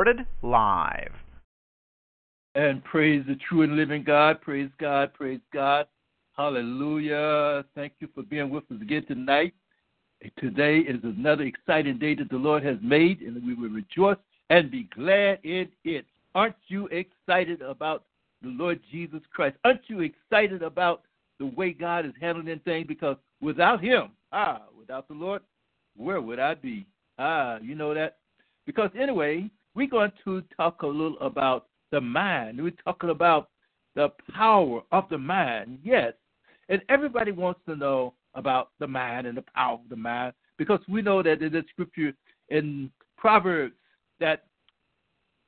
Recorded live. And praise the true and living God. Praise God. Praise God. Hallelujah. Thank you for being with us again tonight. Today is another exciting day that the Lord has made, and we will rejoice and be glad in it. Aren't you excited about the Lord Jesus Christ? Aren't you excited about the way God is handling things? Because without Him, ah, without the Lord, where would I be? Ah, you know that? Because anyway, we're going to talk a little about the mind. We're talking about the power of the mind. Yes. And everybody wants to know about the mind and the power of the mind because we know that in the scripture in Proverbs that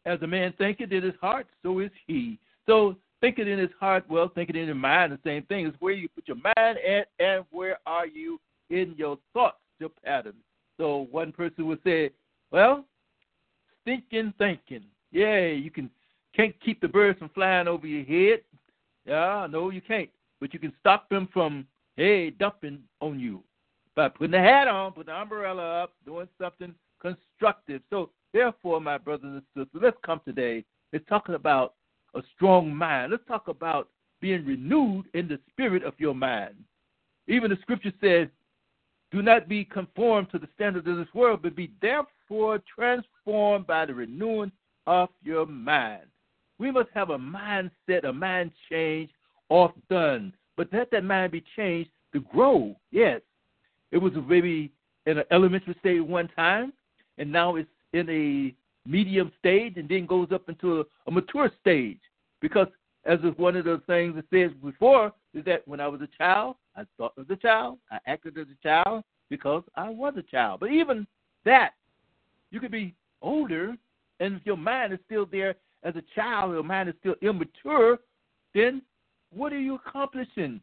as a man thinketh in his heart, so is he. So thinking in his heart, well, thinking in your mind, the same thing is where you put your mind at and where are you in your thoughts, your patterns. So one person would say, well, thinking, thinking. Yeah, you can can't keep the birds from flying over your head. Yeah, no, you can't. But you can stop them from hey, dumping on you by putting the hat on, putting the umbrella up, doing something constructive. So, therefore, my brothers and sisters, let's come today. Let's talk about a strong mind. Let's talk about being renewed in the spirit of your mind. Even the scripture says, do not be conformed to the standards of this world, but be therefore transformed by the renewing of your mind. We must have a mindset, a mind change often. But let that mind be changed to grow. Yes. It was maybe in an elementary stage one time, and now it's in a medium stage and then goes up into a, a mature stage. Because as is one of the things it says before, is that when I was a child, I thought as a child, I acted as a child because I was a child. But even that, you could be older, and your mind is still there as a child, your mind is still immature, then what are you accomplishing?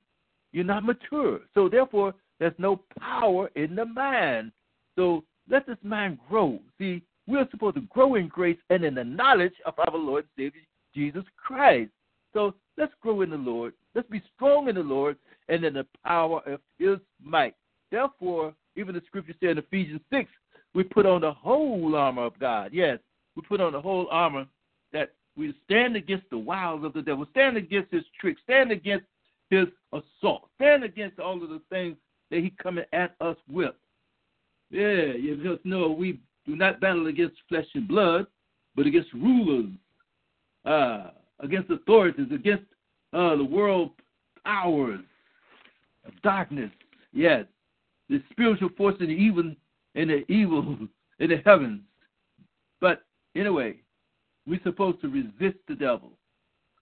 You're not mature. So therefore, there's no power in the mind. So let this mind grow. See, we're supposed to grow in grace and in the knowledge of our Lord Savior Jesus Christ. So let's grow in the Lord. Let's be strong in the Lord and in the power of his might. Therefore, even the scripture said in Ephesians 6, we put on the whole armor of God. Yes, we put on the whole armor that we stand against the wiles of the devil, stand against his tricks, stand against his assault, stand against all of the things that he coming at us with. Yeah, you just know we do not battle against flesh and blood, but against rulers, uh, against authorities, against uh, the world powers of darkness. Yes, the spiritual forces the and the evil in the heavens. But anyway, we're supposed to resist the devil,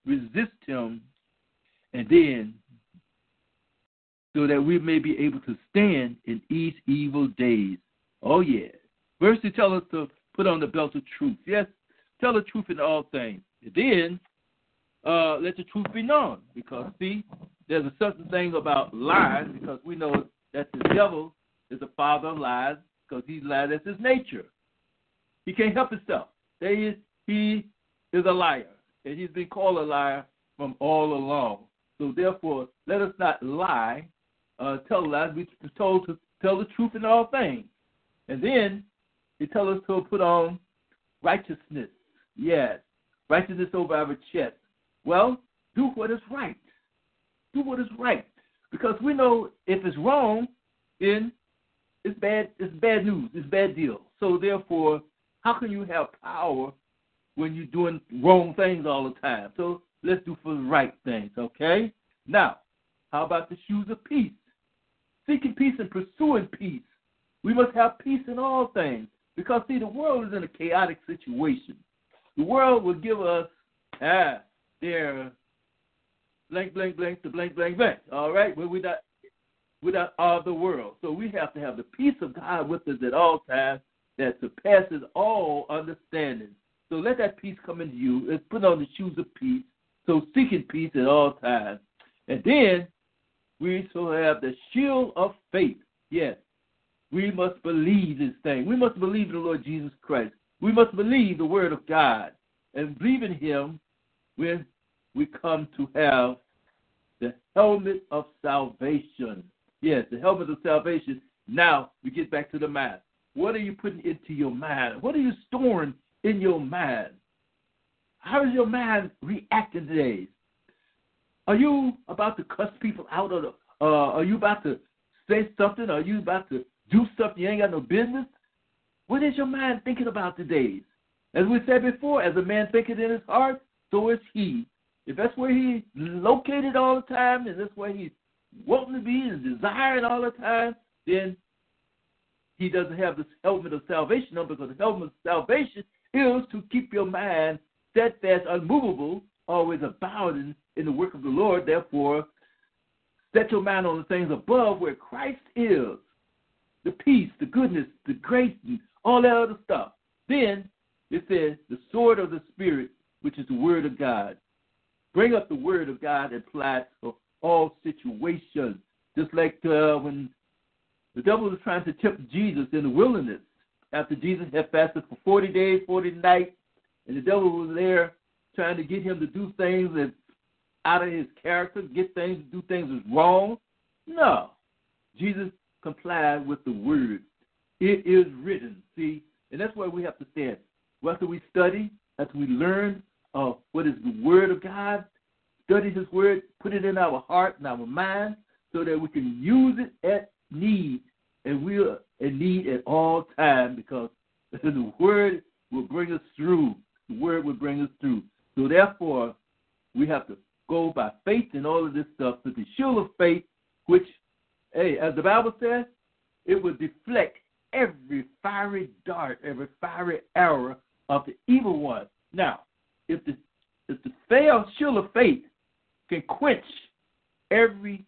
resist him, and then so that we may be able to stand in these evil days. Oh, yeah. Verse to tell us to put on the belt of truth. Yes, tell the truth in all things. And then uh, let the truth be known. Because, see, there's a certain thing about lies, because we know that the devil is the father of lies, because he lies. That's his nature. He can't help himself. He is, he is a liar, and he's been called a liar from all along. So therefore, let us not lie, uh, tell lies. We're told to tell the truth in all things. And then he tells us to put on righteousness. Yes, righteousness over our chest. Well, do what is right. Do what is right. Because we know if it's wrong, then it's bad it's bad news. It's bad deal. So therefore, how can you have power when you're doing wrong things all the time? So let's do for the right things, okay? Now, how about the shoes of peace? Seeking peace and pursuing peace. We must have peace in all things. Because see, the world is in a chaotic situation. The world will give us ah their blank blank blank the blank blank blank. All right? Where we not without all the world. So we have to have the peace of God with us at all times that surpasses all understanding. So let that peace come into you. Let's put on the shoes of peace. So seeking peace at all times. And then we shall have the shield of faith. Yes. We must believe this thing. We must believe in the Lord Jesus Christ. We must believe the word of God and believe in him when we come to have the helmet of salvation. Yes, the helmet of salvation. Now we get back to the mind. What are you putting into your mind? What are you storing in your mind? How is your mind reacting today? Are you about to cuss people out? Or uh, are you about to say something? Are you about to do something you ain't got no business? What is your mind thinking about today? As we said before, as a man thinketh in his heart, so is he. If that's where he's located all the time, and that's where he's wanting to be and desiring all the time, then he doesn't have this helmet of salvation on because the helmet of salvation is to keep your mind steadfast, unmovable, always abounding in the work of the Lord. Therefore, set your mind on the things above where Christ is the peace, the goodness, the grace, and all that other stuff. Then it says the sword of the Spirit, which is the word of God. Bring up the word of God and apply it all situations. Just like uh, when the devil was trying to tempt Jesus in the wilderness after Jesus had fasted for 40 days, 40 nights, and the devil was there trying to get him to do things that out of his character, get things, do things that's wrong. No. Jesus complied with the word. It is written. See, and that's where we have to stand. After we study, after we learn uh, what is the word of God, study his word, put it in our heart and our mind so that we can use it at need and we are in need at all times because the word will bring us through. The word will bring us through. So therefore, we have to go by faith in all of this stuff. The shield of faith, which, hey, as the Bible says, it will deflect every fiery dart, every fiery arrow of the evil one. Now, if the if the fail shield of faith can quench every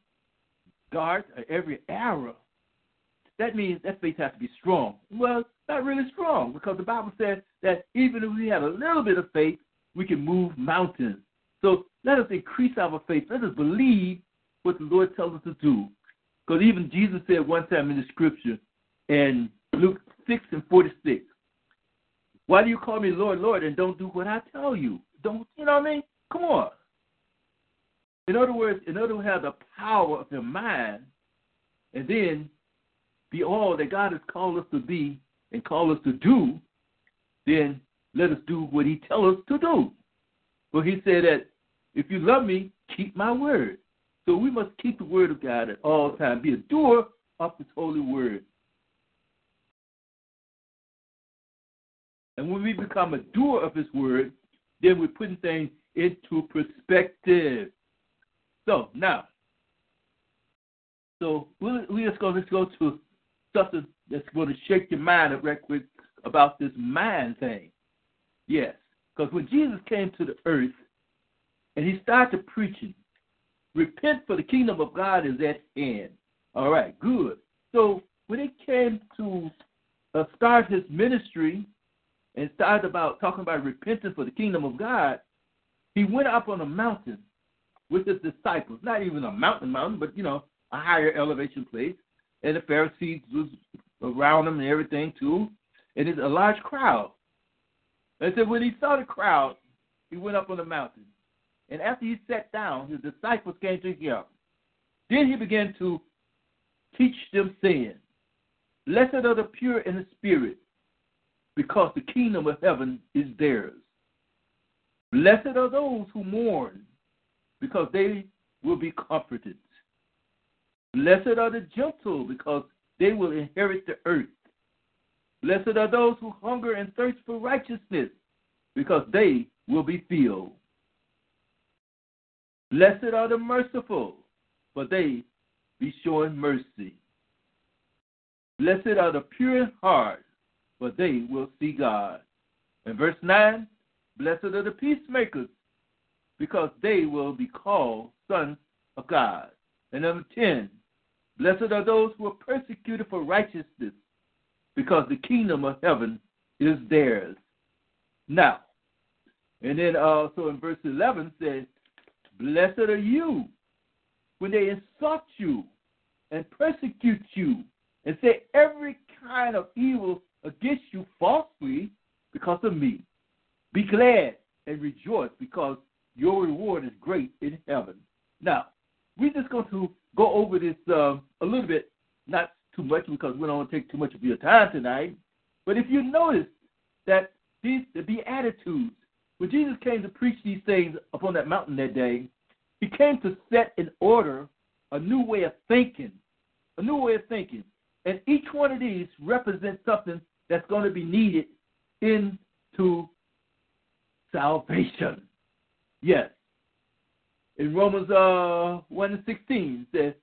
dart or uh, every arrow that means that faith has to be strong. Well, not really strong because the Bible says that even if we have a little bit of faith, we can move mountains. So let us increase our faith. Let us believe what the Lord tells us to do. Because even Jesus said one time in the scripture in Luke 6 and 46, Why do you call me Lord, Lord, and don't do what I tell you? Don't, you know what I mean? Come on. In other words, in order to have the power of your mind, and then be all that God has called us to be and called us to do, then let us do what He tells us to do. For He said that if you love me, keep my word. So we must keep the word of God at all times. Be a doer of His holy word. And when we become a doer of His word, then we're putting things into perspective. So now, so we'll, we just go. Let's go to something that's to shake your mind up right quick about this mind thing. Yes, because when Jesus came to the earth and he started preaching, repent for the kingdom of God is at hand. All right, good. So when it came to uh, start his ministry and started about talking about repentance for the kingdom of God, he went up on a mountain with his disciples. Not even a mountain mountain, but you know, a higher elevation place and the Pharisees was around him and everything too, and it's a large crowd. And so when he saw the crowd, he went up on the mountain. And after he sat down, his disciples came to him. Then he began to teach them, saying, Blessed are the pure in the spirit, because the kingdom of heaven is theirs. Blessed are those who mourn, because they will be comforted. Blessed are the gentle, because they will inherit the earth. Blessed are those who hunger and thirst for righteousness, because they will be filled. Blessed are the merciful, for they be showing mercy. Blessed are the pure in heart, for they will see God. And verse 9, blessed are the peacemakers, because they will be called sons of God. And number 10, Blessed are those who are persecuted for righteousness, because the kingdom of heaven is theirs. Now, and then uh, also in verse 11 says, Blessed are you when they insult you and persecute you and say every kind of evil against you falsely because of me. Be glad and rejoice because your reward is great in heaven. Now, we're just going to go over this uh, a little bit, not too much because we don't want to take too much of your time tonight. But if you notice that these the Beatitudes, when Jesus came to preach these things upon that mountain that day, he came to set in order a new way of thinking, a new way of thinking. And each one of these represents something that's going to be needed into salvation. Yes. In Romans uh, 1 and 16 says,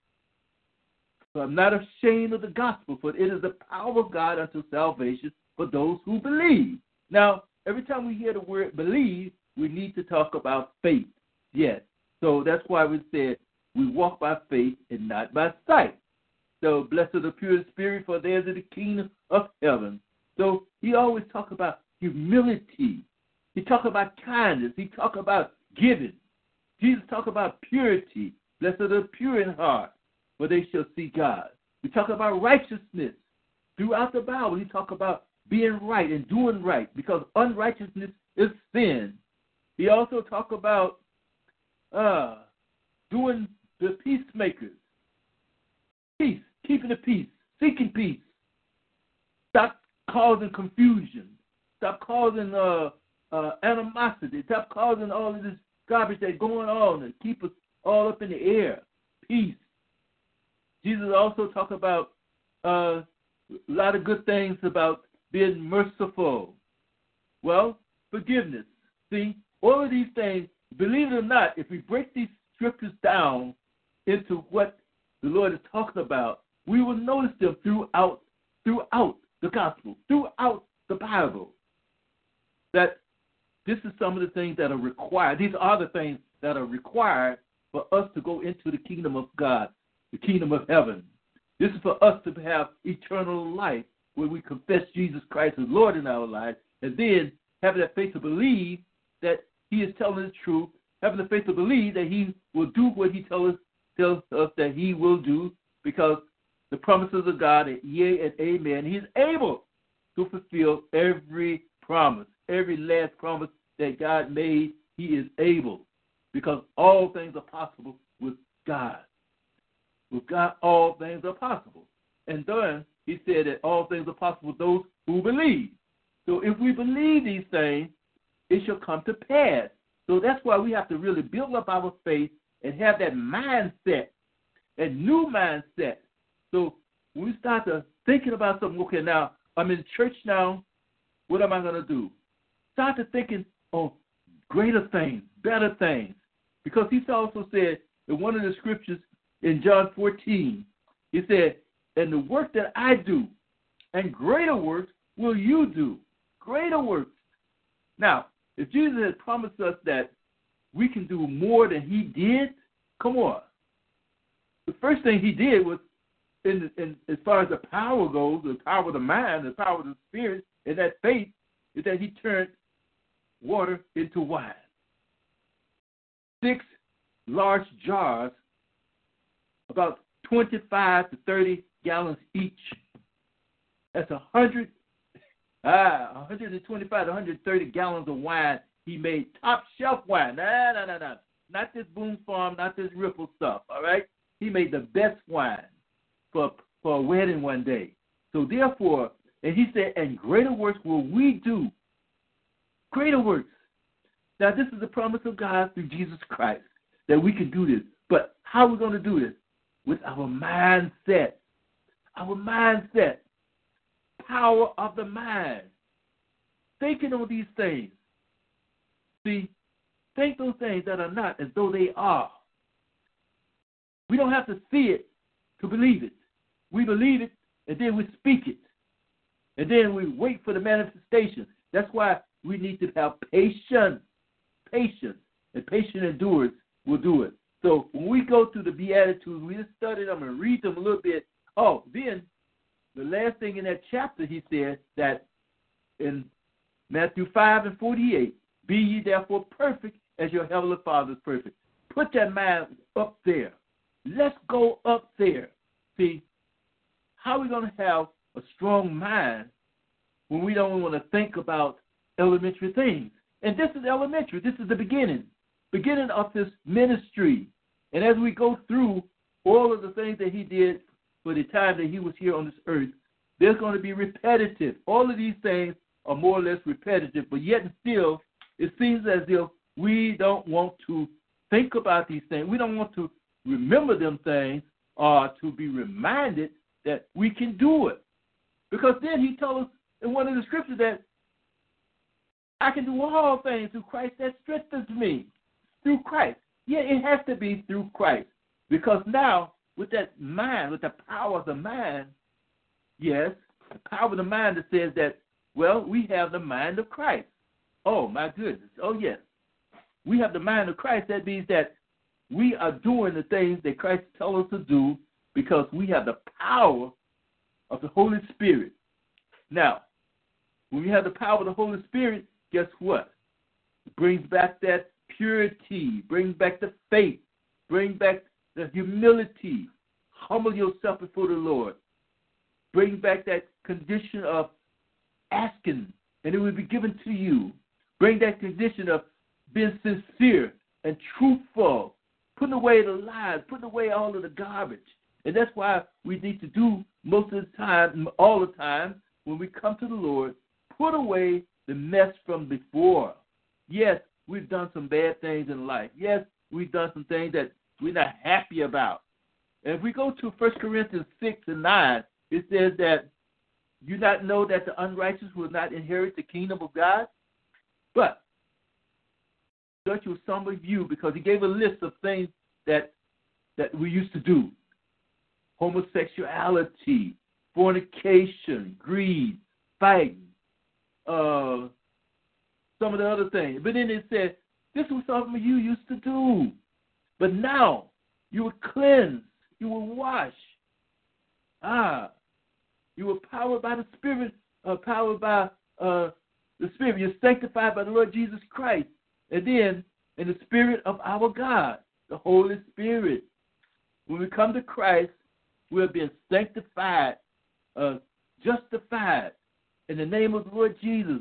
I'm not ashamed of the gospel, for it is the power of God unto salvation for those who believe. Now, every time we hear the word believe, we need to talk about faith. Yes. So that's why we said we walk by faith and not by sight. So blessed are the pure spirit, for theirs is the kingdom of heaven. So he always talk about humility. He talk about kindness. He talk about giving. Jesus talk about purity. Blessed are the pure in heart, for they shall see God. We talk about righteousness. Throughout the Bible, he talk about being right and doing right because unrighteousness is sin. He also talk about uh, doing the peacemakers. Peace, keeping the peace, seeking peace. Stop causing confusion. Stop causing uh, uh, animosity. Stop causing all of this garbage that's going on and keep us all up in the air. Peace. Jesus also talked about uh, a lot of good things about being merciful. Well, forgiveness. See, all of these things, believe it or not, if we break these scriptures down into what the Lord is talking about, we will notice them throughout throughout the gospel, throughout the Bible. That this is some of the things that are required. These are the things that are required for us to go into the kingdom of God, the kingdom of heaven. This is for us to have eternal life where we confess Jesus Christ as Lord in our lives, and then having that faith to believe that He is telling the truth, having the faith to believe that He will do what He tells us, tells us that He will do, because the promises of God are yea and amen. He's able to fulfill every promise, every last promise that God made. He is able, because all things are possible with God. With God, all things are possible. And then he said that all things are possible with those who believe. So if we believe these things, it shall come to pass. So that's why we have to really build up our faith and have that mindset, that new mindset. So when we start to thinking about something, okay, now I'm in church now, what am I going to do? Start to thinking on greater things, better things. Because he also said in one of the scriptures in John 14, he said, and the work that I do, and greater works will you do. Greater works. Now, if Jesus had promised us that we can do more than he did, come on. The first thing he did was, in, in as far as the power goes, the power of the mind, the power of the spirit, and that faith, is that he turned water into wine. Six large jars, about 25 to 30 gallons each. That's a hundred, ah, 125 to 130 gallons of wine. He made top shelf wine. No, no, no, no. Not this Boone's Farm, not this Ripple stuff. All right. He made the best wine for for a wedding one day. So therefore, and he said, and greater works will we do. Greater works. Now this is the promise of God through Jesus Christ that we can do this. But how are we going to do this? With our mindset our mindset, power of the mind, thinking on these things. See, think those things that are not as though they are. We don't have to see it to believe it. We believe it and then we speak it. And then we wait for the manifestation. That's why we need to have patience. Patience. And patient endurance will do it. So when we go through the Beatitudes, we just study them and read them a little bit. Oh, then the last thing in that chapter, he said that in Matthew 5 and 48, be ye therefore perfect as your heavenly Father is perfect. Put that mind up there. Let's go up there. See, how are we going to have a strong mind when we don't want to think about elementary things? And this is elementary. This is the beginning, beginning of this ministry. And as we go through all of the things that he did for the time that he was here on this earth, there's going to be repetitive. All of these things are more or less repetitive, but yet and still, it seems as if we don't want to think about these things. We don't want to remember them things or to be reminded that we can do it. Because then he told us in one of the scriptures that I can do all things through Christ that strengthens me. Through Christ. Yeah, it has to be through Christ. Because now, with that mind, with the power of the mind, yes, the power of the mind that says that, well, we have the mind of Christ. Oh, my goodness. Oh, yes. We have the mind of Christ. That means that we are doing the things that Christ tells us to do because we have the power of the Holy Spirit. Now, when we have the power of the Holy Spirit, guess what? Brings back that purity, brings back the faith, bring back the humility. Humble yourself before the Lord. Bring back that condition of asking, and it will be given to you. Bring that condition of being sincere and truthful, putting away the lies, putting away all of the garbage. And that's why we need to do most of the time, all the time, when we come to the Lord, put away the mess from before. Yes, we've done some bad things in life. Yes, we've done some things that we're not happy about. And if we go to 1 Corinthians 6 and 9, it says that you not know that the unrighteous will not inherit the kingdom of God? But such was some of you because he gave a list of things that that we used to do. Homosexuality, fornication, greed, fighting, some of the other things. But then it said, this was something you used to do. But now you were cleansed, you were washed. Ah, you were powered by the Spirit, uh, powered by uh, the Spirit. You're sanctified by the Lord Jesus Christ. And then in the Spirit of our God, the Holy Spirit. When we come to Christ, we're being sanctified, uh, justified in the name of the Lord Jesus.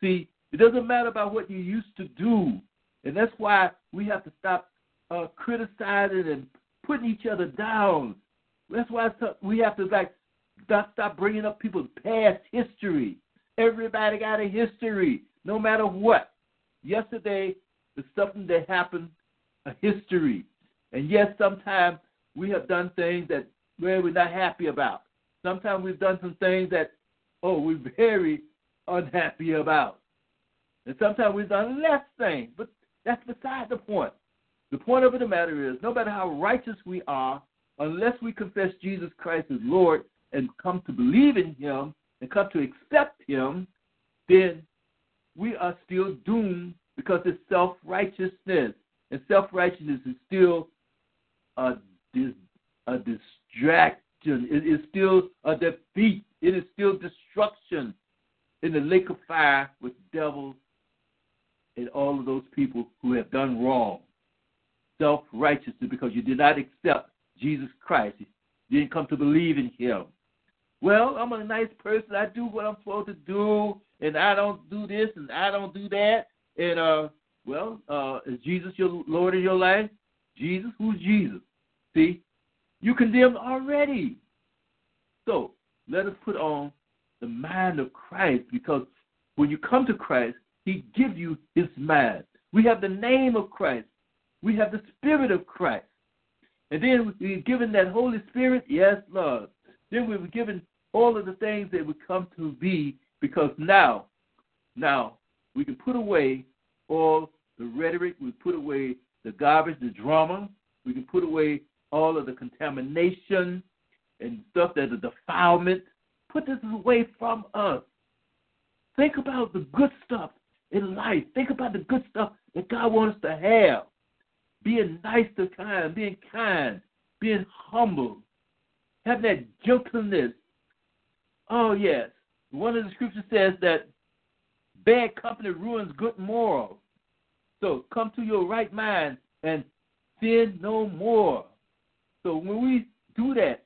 See, it doesn't matter about what you used to do. And that's why we have to stop uh, criticizing and putting each other down. That's why we have to like stop bringing up people's past history. Everybody got a history, no matter what. Yesterday is something that happened, a history. And yes, sometimes we have done things that we're not happy about. Sometimes we've done some things that, oh, we're very unhappy about. And sometimes we've done less things, but that's beside the point. The point of the matter is, no matter how righteous we are, unless we confess Jesus Christ as Lord and come to believe in Him and come to accept Him, then we are still doomed because it's self righteousness. And self righteousness is still a, a distraction, it is still a defeat, it is still destruction in the lake of fire with devils and all of those people who have done wrong. Self righteousness because you did not accept Jesus Christ. You didn't come to believe in him. Well, I'm a nice person. I do what I'm supposed to do, and I don't do this and I don't do that. And uh, well, uh, is Jesus your Lord in your life? Jesus, who's Jesus? See, you condemned already. So let us put on the mind of Christ because when you come to Christ, He gives you His mind. We have the name of Christ. We have the Spirit of Christ. And then we're given that Holy Spirit, yes, Lord. Then we were given all of the things that would come to be because now, now we can put away all the rhetoric, we put away the garbage, the drama, we can put away all of the contamination and stuff that is a defilement. Put this away from us. Think about the good stuff in life. Think about the good stuff that God wants us to have. being nice to kind, being kind, being humble, having that gentleness. Oh, yes. One of the scriptures says that bad company ruins good morals. So come to your right mind and sin no more. So when we do that,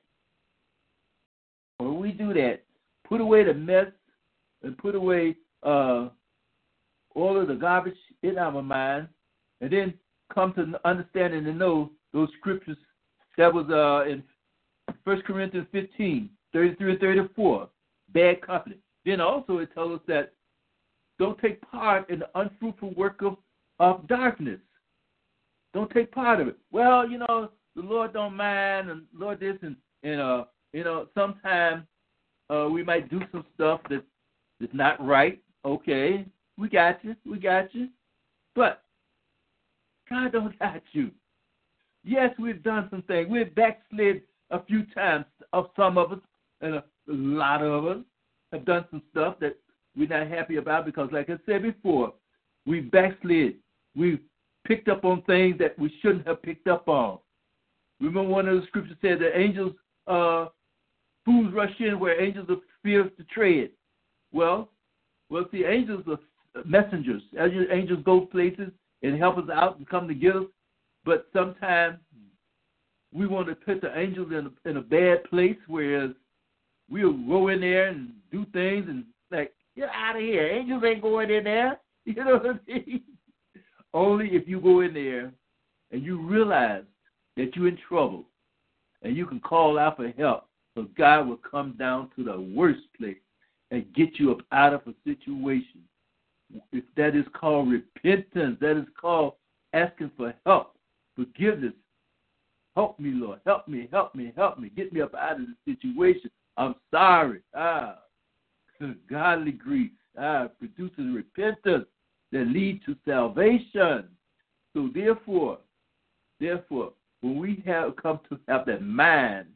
when we do that, put away the mess and put away uh, all of the garbage in our mind, and then come to understanding and know those scriptures that was uh, in 1 Corinthians 15, 33 and 34, bad company. Then also it tells us that don't take part in the unfruitful work of, of darkness. Don't take part of it. Well, you know, the Lord don't mind, and Lord this, and, and uh, you know, sometimes uh, we might do some stuff that is not right. Okay, we got you, we got you, but God don't got you. Yes, we've done some things. We've backslid a few times. Of some of us, and a lot of us have done some stuff that we're not happy about because, like I said before, we backslid. We picked up on things that we shouldn't have picked up on. Remember one of the scriptures said that angels, uh, fools rush in where angels are feared to tread. Well, well, see, angels are messengers. Angels go places and help us out and come to get us, but sometimes we want to put the angels in a, in a bad place, whereas we'll go in there and do things and like, get out of here. Angels ain't going in there. You know what I mean? Only if you go in there and you realize that you're in trouble and you can call out for help. So God will come down to the worst place and get you up out of a situation. If that is called repentance, that is called asking for help, forgiveness. Help me, Lord. Help me, help me, help me. Get me up out of the situation. I'm sorry. Ah, godly grief ah, produces repentance that lead to salvation. So therefore, therefore, when we have come to have that mind,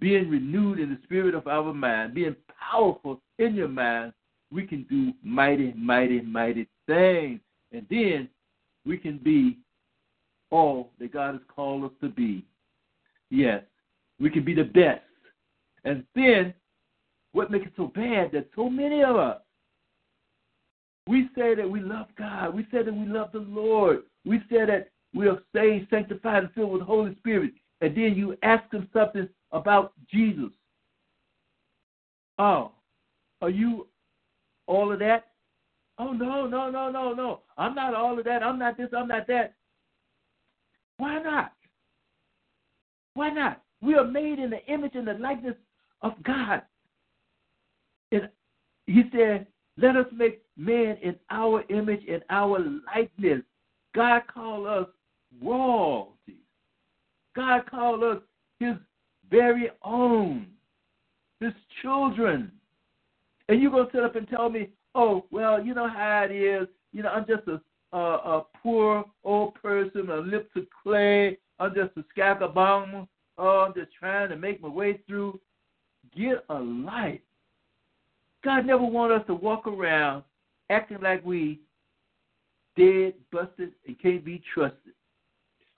being renewed in the spirit of our mind, being powerful in your mind, we can do mighty, mighty, mighty things. And then we can be all that God has called us to be. Yes, we can be the best. And then, what makes it so bad that so many of us, we say that we love God. We say that we love the Lord. We say that we are saved, sanctified, and filled with the Holy Spirit. And then you ask them something about Jesus. Oh, are you all of that? Oh, no, no, no, no, no. I'm not all of that. I'm not this. I'm not that. Why not? Why not? We are made in the image and the likeness of God. And he said, Let us make man in our image and our likeness. God called us royalty. God called us his very own, his children. And you're going to sit up and tell me, oh, well, you know how it is. You know, I'm just a, a, a poor old person, a lips of clay. I'm just a scacabong. Oh, I'm just trying to make my way through. Get a life. God never wanted us to walk around acting like we dead, busted, and can't be trusted.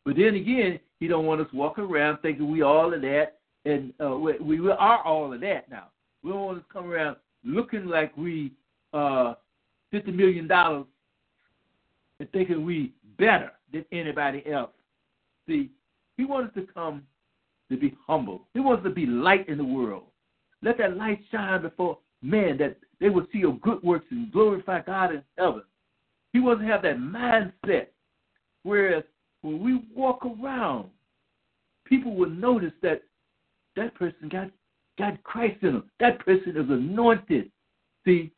But then again, he don't want us walking around thinking we all of that, and uh, we, we are all of that now. We don't want us to come around looking like we uh, fifty million dollars and thinking we better than anybody else. See, he wants to come to be humble. He wants to be light in the world. Let that light shine before men that they will see your good works and glorify God in heaven. He wants to have that mindset. Whereas when we walk around, people will notice that that person got got Christ in them. That person is anointed. See,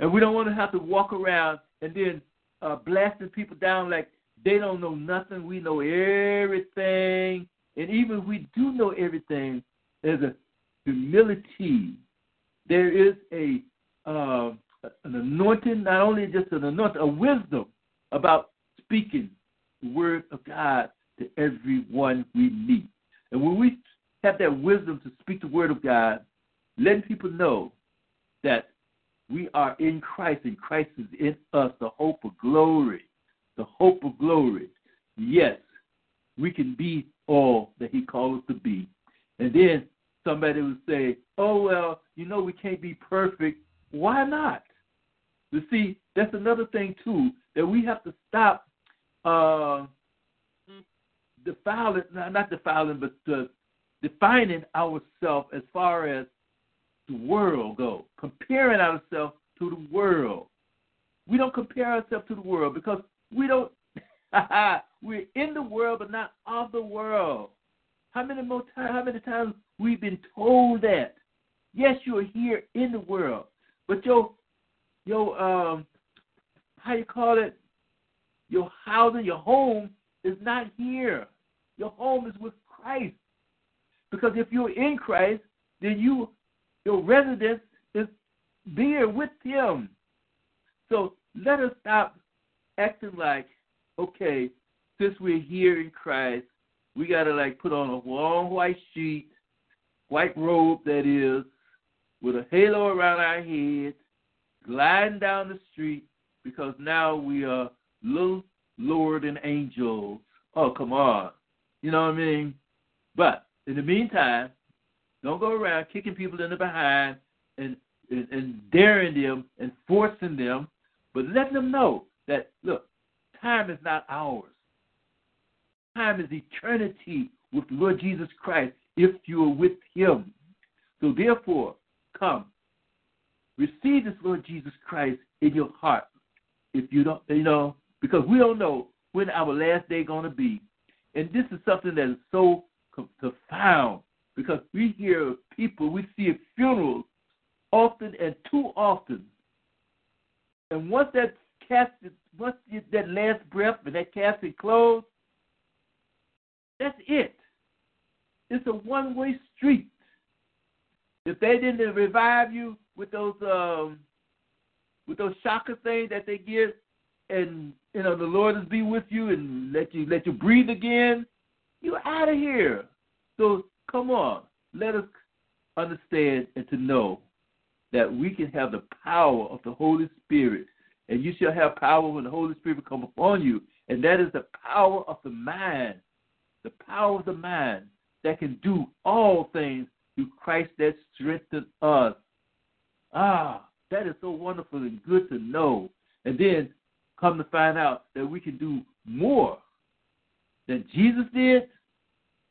and we don't want to have to walk around and then uh, blasting people down like they don't know nothing. We know everything, and even if we do know everything, there's a humility. There is a uh, an anointing, not only just an anointing, a wisdom about speaking word of God to everyone we meet. And when we have that wisdom to speak the word of God, letting people know that we are in Christ and Christ is in us, the hope of glory. The hope of glory. yes, we can be all that He called us to be. And then somebody would say, oh, well, you know, we can't be perfect. Why not? You see, that's another thing, too, that we have to stop uh, defiling, not defiling, but uh, defining ourselves as far as the world go, comparing ourselves to the world. We don't compare ourselves to the world because we don't. we're in the world, but not of the world. How many more times? How many times we've been told that? Yes, you are here in the world, but your your um how you call it? Your housing, your home is not here. Your home is with Christ. Because if you're in Christ, then you your residence is there with him. So let us stop acting like, okay, since we're here in Christ, we gotta like put on a long white sheet, white robe that is, with a halo around our head, gliding down the street because now we are little lower than angels. Oh, come on. You know what I mean? But in the meantime, don't go around kicking people in the behind and, and, and daring them and forcing them, but letting them know that, look, time is not ours. Time is eternity with the Lord Jesus Christ if you are with Him. So therefore, come, receive this Lord Jesus Christ in your heart. If you don't, you know, because we don't know when our last day going to be. And this is something that is so profound because we hear people, we see funerals often and too often. And once that casket, once that last breath and that casket closed, that's it. It's a one-way street. If they didn't revive you with those um, with those shocker things that they get, and you know the Lord is be with you and let you let you breathe again, you're out of here. So come on, let us understand and to know that we can have the power of the Holy Spirit, and you shall have power when the Holy Spirit come upon you, and that is the power of the mind, the power of the mind that can do all things through Christ that strengthens us. Ah, that is so wonderful and good to know. And then come to find out that we can do more than Jesus did.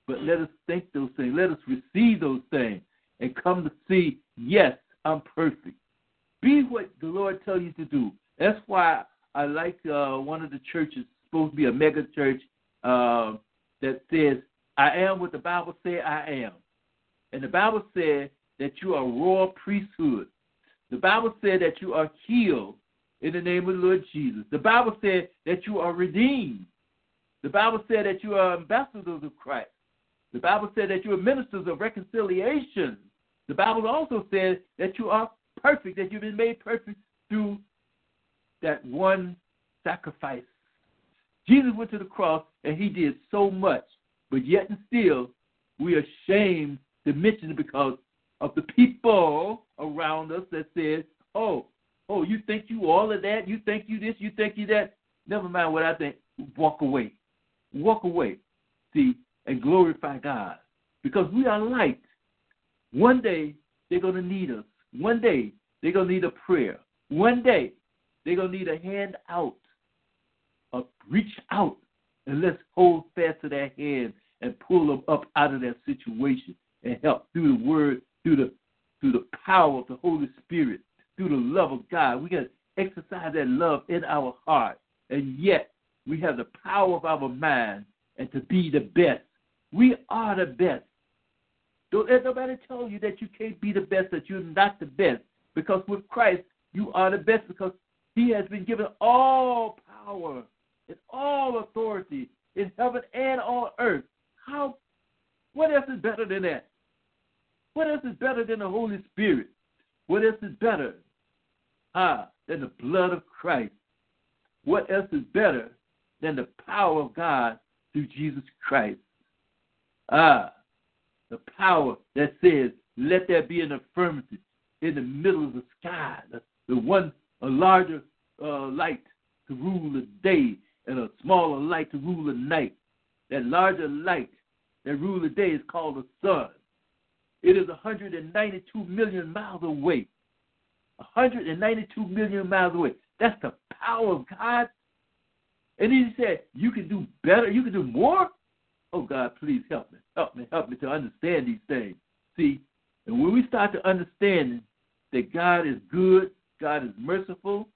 But let us think those things. Let us receive those things and come to see, yes, I'm perfect. Be what the Lord tells you to do. That's why I like uh, one of the churches, supposed to be a mega church, uh, that says, I am what the Bible said I am. And the Bible said that you are royal priesthood. The Bible said that you are healed in the name of the Lord Jesus. The Bible said that you are redeemed. The Bible said that you are ambassadors of Christ. The Bible said that you are ministers of reconciliation. The Bible also says that you are perfect, that you've been made perfect through that one sacrifice. Jesus went to the cross and he did so much, but yet and still we are ashamed to mention it because of the people around us that says, "Oh, oh, you think you all of that? You think you this? You think you that? Never mind what I think. Walk away, walk away. See, and glorify God because we are light. One day they're going to need us. One day they're going to need a prayer. One day they're going to need a hand out, a reach out, and let's hold fast to that hand and pull them up out of that situation and help through the word through the through the power of the Holy Spirit, through the love of God. We got to exercise that love in our heart, and yet we have the power of our mind and to be the best. We are the best. Don't let nobody tell you that you can't be the best, that you're not the best. Because with Christ, you are the best because He has been given all power and all authority in heaven and on earth. How what else is better than that? What else is better than the Holy Spirit? What else is better ah, than the blood of Christ? What else is better than the power of God through Jesus Christ? Ah, the power that says, let there be an affirmative in the middle of the sky, the, the one, a larger uh, light to rule the day, and a smaller light to rule the night. That larger light that rules the day is called the sun. It is 192 million miles away. 192 million miles away. That's the power of God. And he said, You can do better, you can do more. Oh God, please help me. Help me, help me to understand these things. See, and when we start to understand that God is good, God is merciful,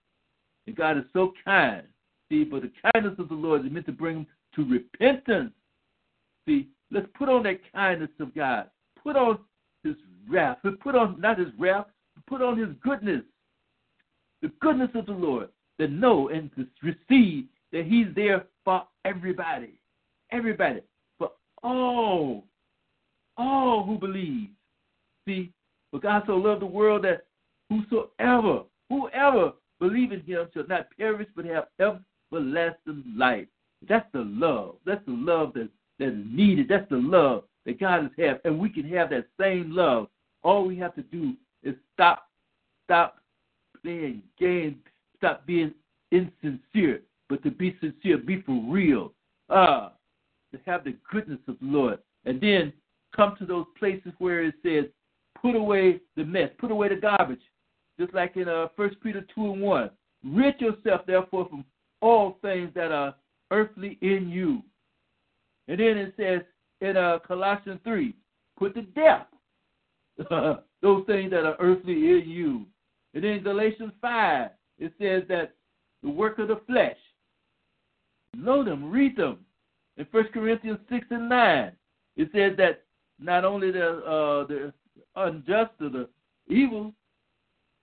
and God is so kind. See, but the kindness of the Lord is meant to bring to repentance. See, let's put on that kindness of God. Put on his wrath. Put on not his wrath, put on his goodness. The goodness of the Lord. To know and to receive that he's there for everybody. Everybody. For all. All who believe. See, for God so loved the world that whosoever, whoever believe in him shall not perish but have everlasting life. That's the love. That's the love that, that is needed. That's the love that God has had. And we can have that same love. All we have to do is stop, stop playing games, stop being insincere, but to be sincere, be for real. Uh, to have the goodness of the Lord. And then come to those places where it says, put away the mess, put away the garbage, just like in uh, 1 Peter 2 and 1. Rid yourself, therefore, from all things that are earthly in you. And then it says in uh, Colossians 3, put to death those things that are earthly in you. And in Galatians 5, it says that the work of the flesh, know them, read them. In 1 Corinthians 6 and 9, it says that not only the, uh, the unjust or the evil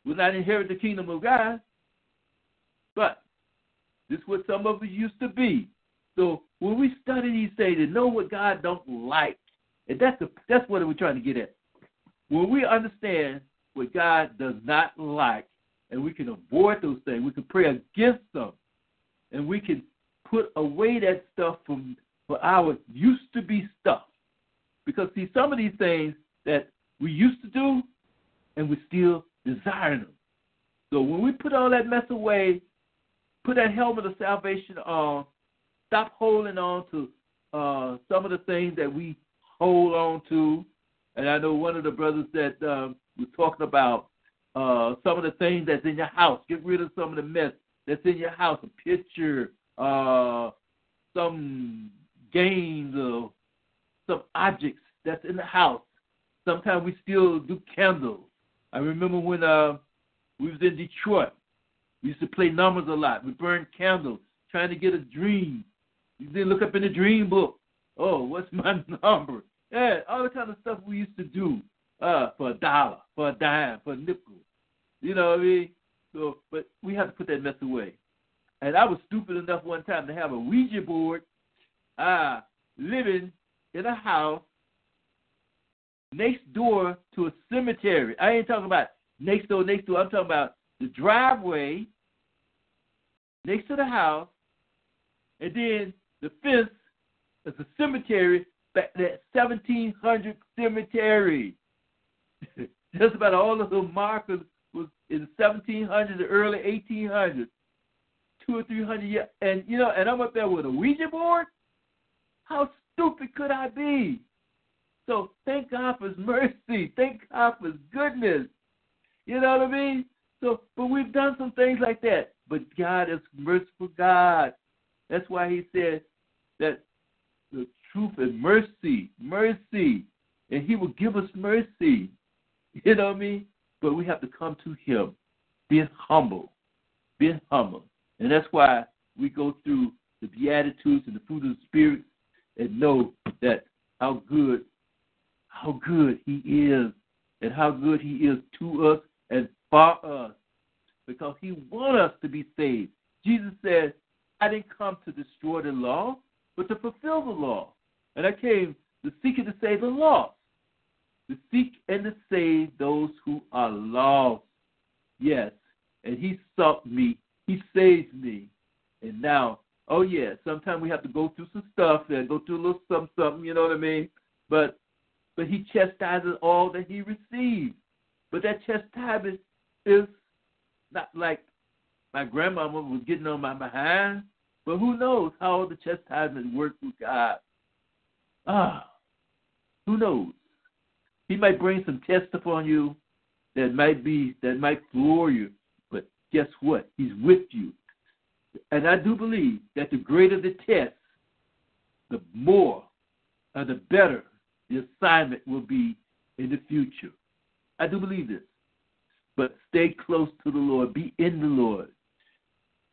will not inherit the kingdom of God. But this is what some of us used to be. So when we study these things and know what God don't like, and that's the, that's what we're trying to get at. When we understand what God does not like, and we can avoid those things, we can pray against them, and we can put away that stuff from for our used to be stuff. Because see, some of these things that we used to do, and we still desire them. So when we put all that mess away, put that helmet of salvation on, stop holding on to uh, some of the things that we hold on to. And I know one of the brothers that um, was talking about uh, some of the things that's in your house. Get rid of some of the mess that's in your house. A picture, uh, some games, or some objects that's in the house. Sometimes we still do candles. I remember when uh, we was in Detroit. We used to play numbers a lot. We burned candles, trying to get a dream. You then look up in the dream book. Oh, what's my number? Yeah, all the kind of stuff we used to do uh, for a dollar, for a dime, for a nickel. You know what I mean? So, but we have to put that mess away. And I was stupid enough one time to have a Ouija board, uh, living in a house next door to a cemetery. I ain't talking about next door, next door. I'm talking about the driveway next to the house, and then the fence is a cemetery, that 1700 cemetery. Just about all of the markers was in 1700, the early 1800s, two or three hundred years. And you know, and I'm up there with a Ouija board. How stupid could I be? So thank God for His mercy. Thank God for His goodness. You know what I mean? So, but we've done some things like that. But God is merciful God. That's why He said that truth and mercy, mercy, and He will give us mercy. You know what I mean? But we have to come to Him, being humble, being humble, and that's why we go through the Beatitudes and the fruit of the Spirit and know that how good how good He is and how good He is to us and for us because He wants us to be saved. Jesus said, I didn't come to destroy the law, but to fulfill the law. And I came to seek and to save the lost, to seek and to save those who are lost. Yes, and He sought me, He saved me. And now, oh yeah, sometimes we have to go through some stuff and go through a little something, something, you know what I mean? But but he chastises all that he receives. But that chastisement is not like my grandmama was getting on my behind. But who knows how the chastisement works with God? Ah, who knows? He might bring some tests upon you that might be that might floor you, but guess what? He's with you. And I do believe that the greater the test, the more or the better the assignment will be in the future. I do believe this. But stay close to the Lord. Be in the Lord.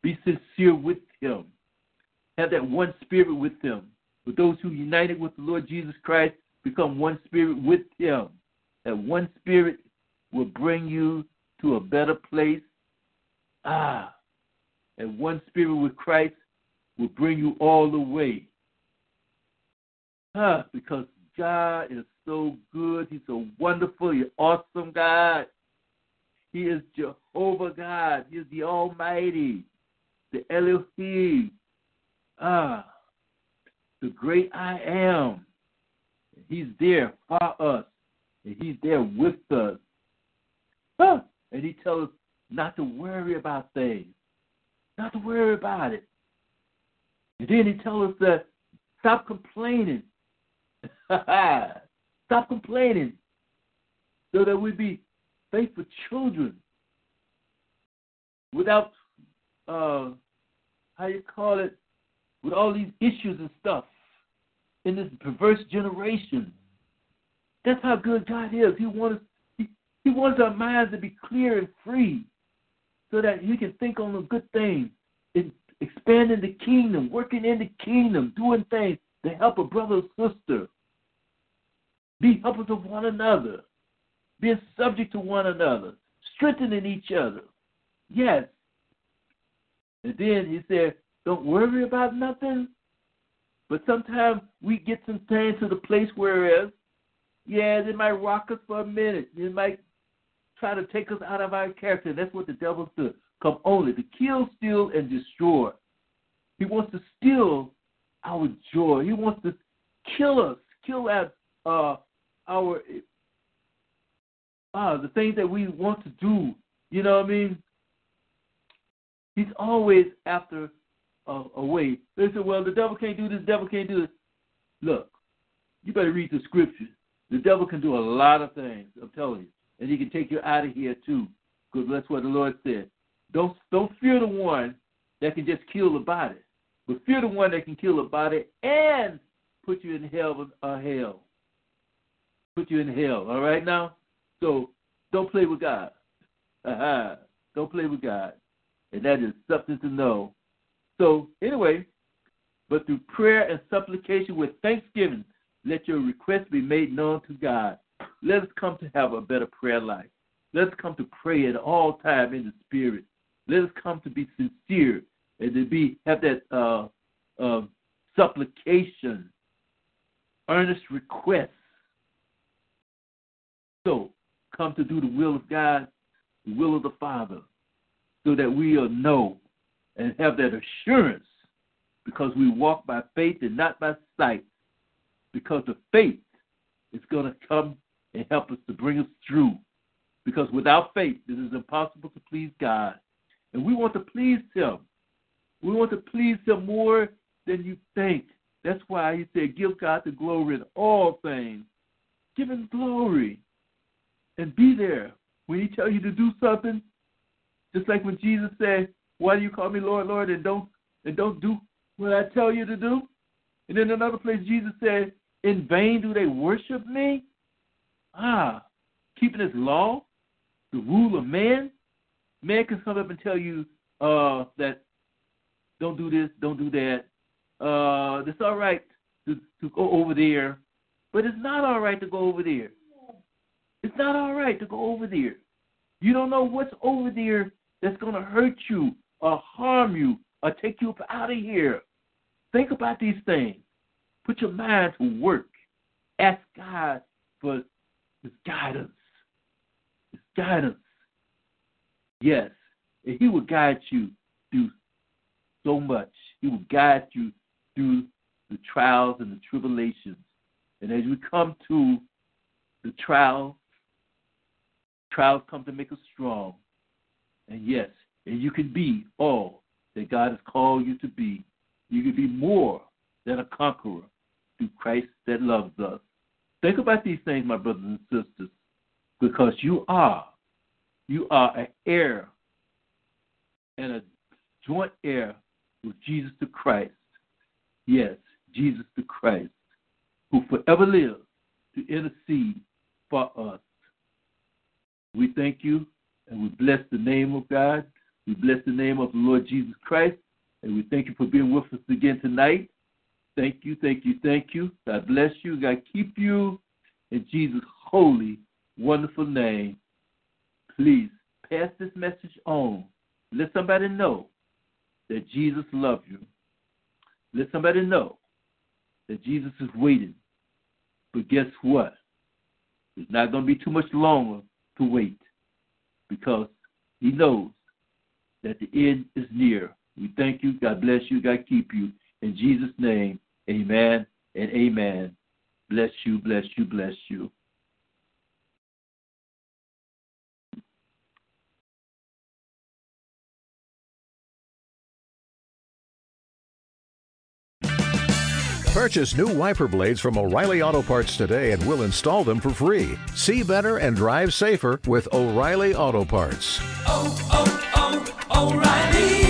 Be sincere with Him. Have that one spirit with Him. With those who united with the Lord Jesus Christ, become one spirit with Him. That one spirit will bring you to a better place. Ah, and one spirit with Christ will bring you all the way. Ah, because God is so good. He's so wonderful. He's awesome God. He is Jehovah God. He is the Almighty, the Elohim. Ah, the great I am. He's there for us, and He's there with us. Ah, and He tells us not to worry about things, not to worry about it. And then He tells us that stop complaining. stop complaining so that we be faithful children without uh how you call it with all these issues and stuff in this perverse generation. That's how good God is. He wants he, he wants our minds to be clear and free so that we can think on the good things, in expanding the kingdom, working in the kingdom, doing things to help a brother or sister. Be helpers of one another being subject to one another, strengthening each other. Yes. And then he said, don't worry about nothing. But sometimes we get some things to the place where, it is. yeah, they might rock us for a minute. They might try to take us out of our character. That's what the devil does. Come only to kill, steal, and destroy. He wants to steal our joy. He wants to kill us, kill our uh, our ah, the things that we want to do. You know what I mean? He's always after a, a. They said, well, the devil can't do this, the devil can't do this. Look, you better read the scripture. The devil can do a lot of things, I'm telling you. And he can take you out of here too. Because that's what the Lord said. Don't don't fear the one that can just kill the body. But fear the one that can kill the body and put you in hell uh, hell. Put you in hell. All right now? So don't play with God. Uh-huh. Don't play with God. And that is something to know. So, anyway, but through prayer and supplication with thanksgiving, let your requests be made known to God. Let us come to have a better prayer life. Let us come to pray at all time in the Spirit. Let us come to be sincere and to be have that uh, uh, supplication, earnest request. So come to do the will of God, the will of the Father, so that we'll know and have that assurance because we walk by faith and not by sight. Because the faith is going to come and help us to bring us through. Because without faith, it is impossible to please God. And we want to please Him. We want to please Him more than you think. That's why He said, Give God the glory in all things. Give Him glory and be there when he tells you to do something. Just like when Jesus said, "Why do you call me Lord, Lord, and don't and don't do what I tell you to do?" And in another place, Jesus said, "In vain do they worship me." Ah, keeping His law, the rule of man. Man can come up and tell you uh, that don't do this, don't do that. Uh, it's all right to, to go over there, but it's not all right to go over there. It's not all right to go over there. You don't know what's over there that's going to hurt you or harm you or take you out of here. Think about these things. Put your mind to work. Ask God for His guidance. His guidance. Yes. And He will guide you through so much. He will guide you through the trials and the tribulations. And as we come to the trials Trials come to make us strong. And yes, and you can be all that God has called you to be You can be more than a conqueror through Christ that loves us. Think about these things, my brothers and sisters, because you are, you are an heir and a joint heir with Jesus the Christ. Yes, Jesus the Christ, who forever lives to intercede for us. We thank you and we bless the name of God. We bless the name of the Lord Jesus Christ. And we thank you for being with us again tonight. Thank you, thank you, thank you. God bless you. God keep you in Jesus' holy, wonderful name. Please pass this message on. Let somebody know that Jesus loves you. Let somebody know that Jesus is waiting. But guess what? It's not going to be too much longer to wait because he knows that the end is near. We thank you. God bless you. God keep you. In Jesus' name, amen and amen. Bless you, bless you, bless you. Purchase new wiper blades from O'Reilly Auto Parts today and we'll install them for free. See better and drive safer with O'Reilly Auto Parts. Oh, oh, O'Reilly.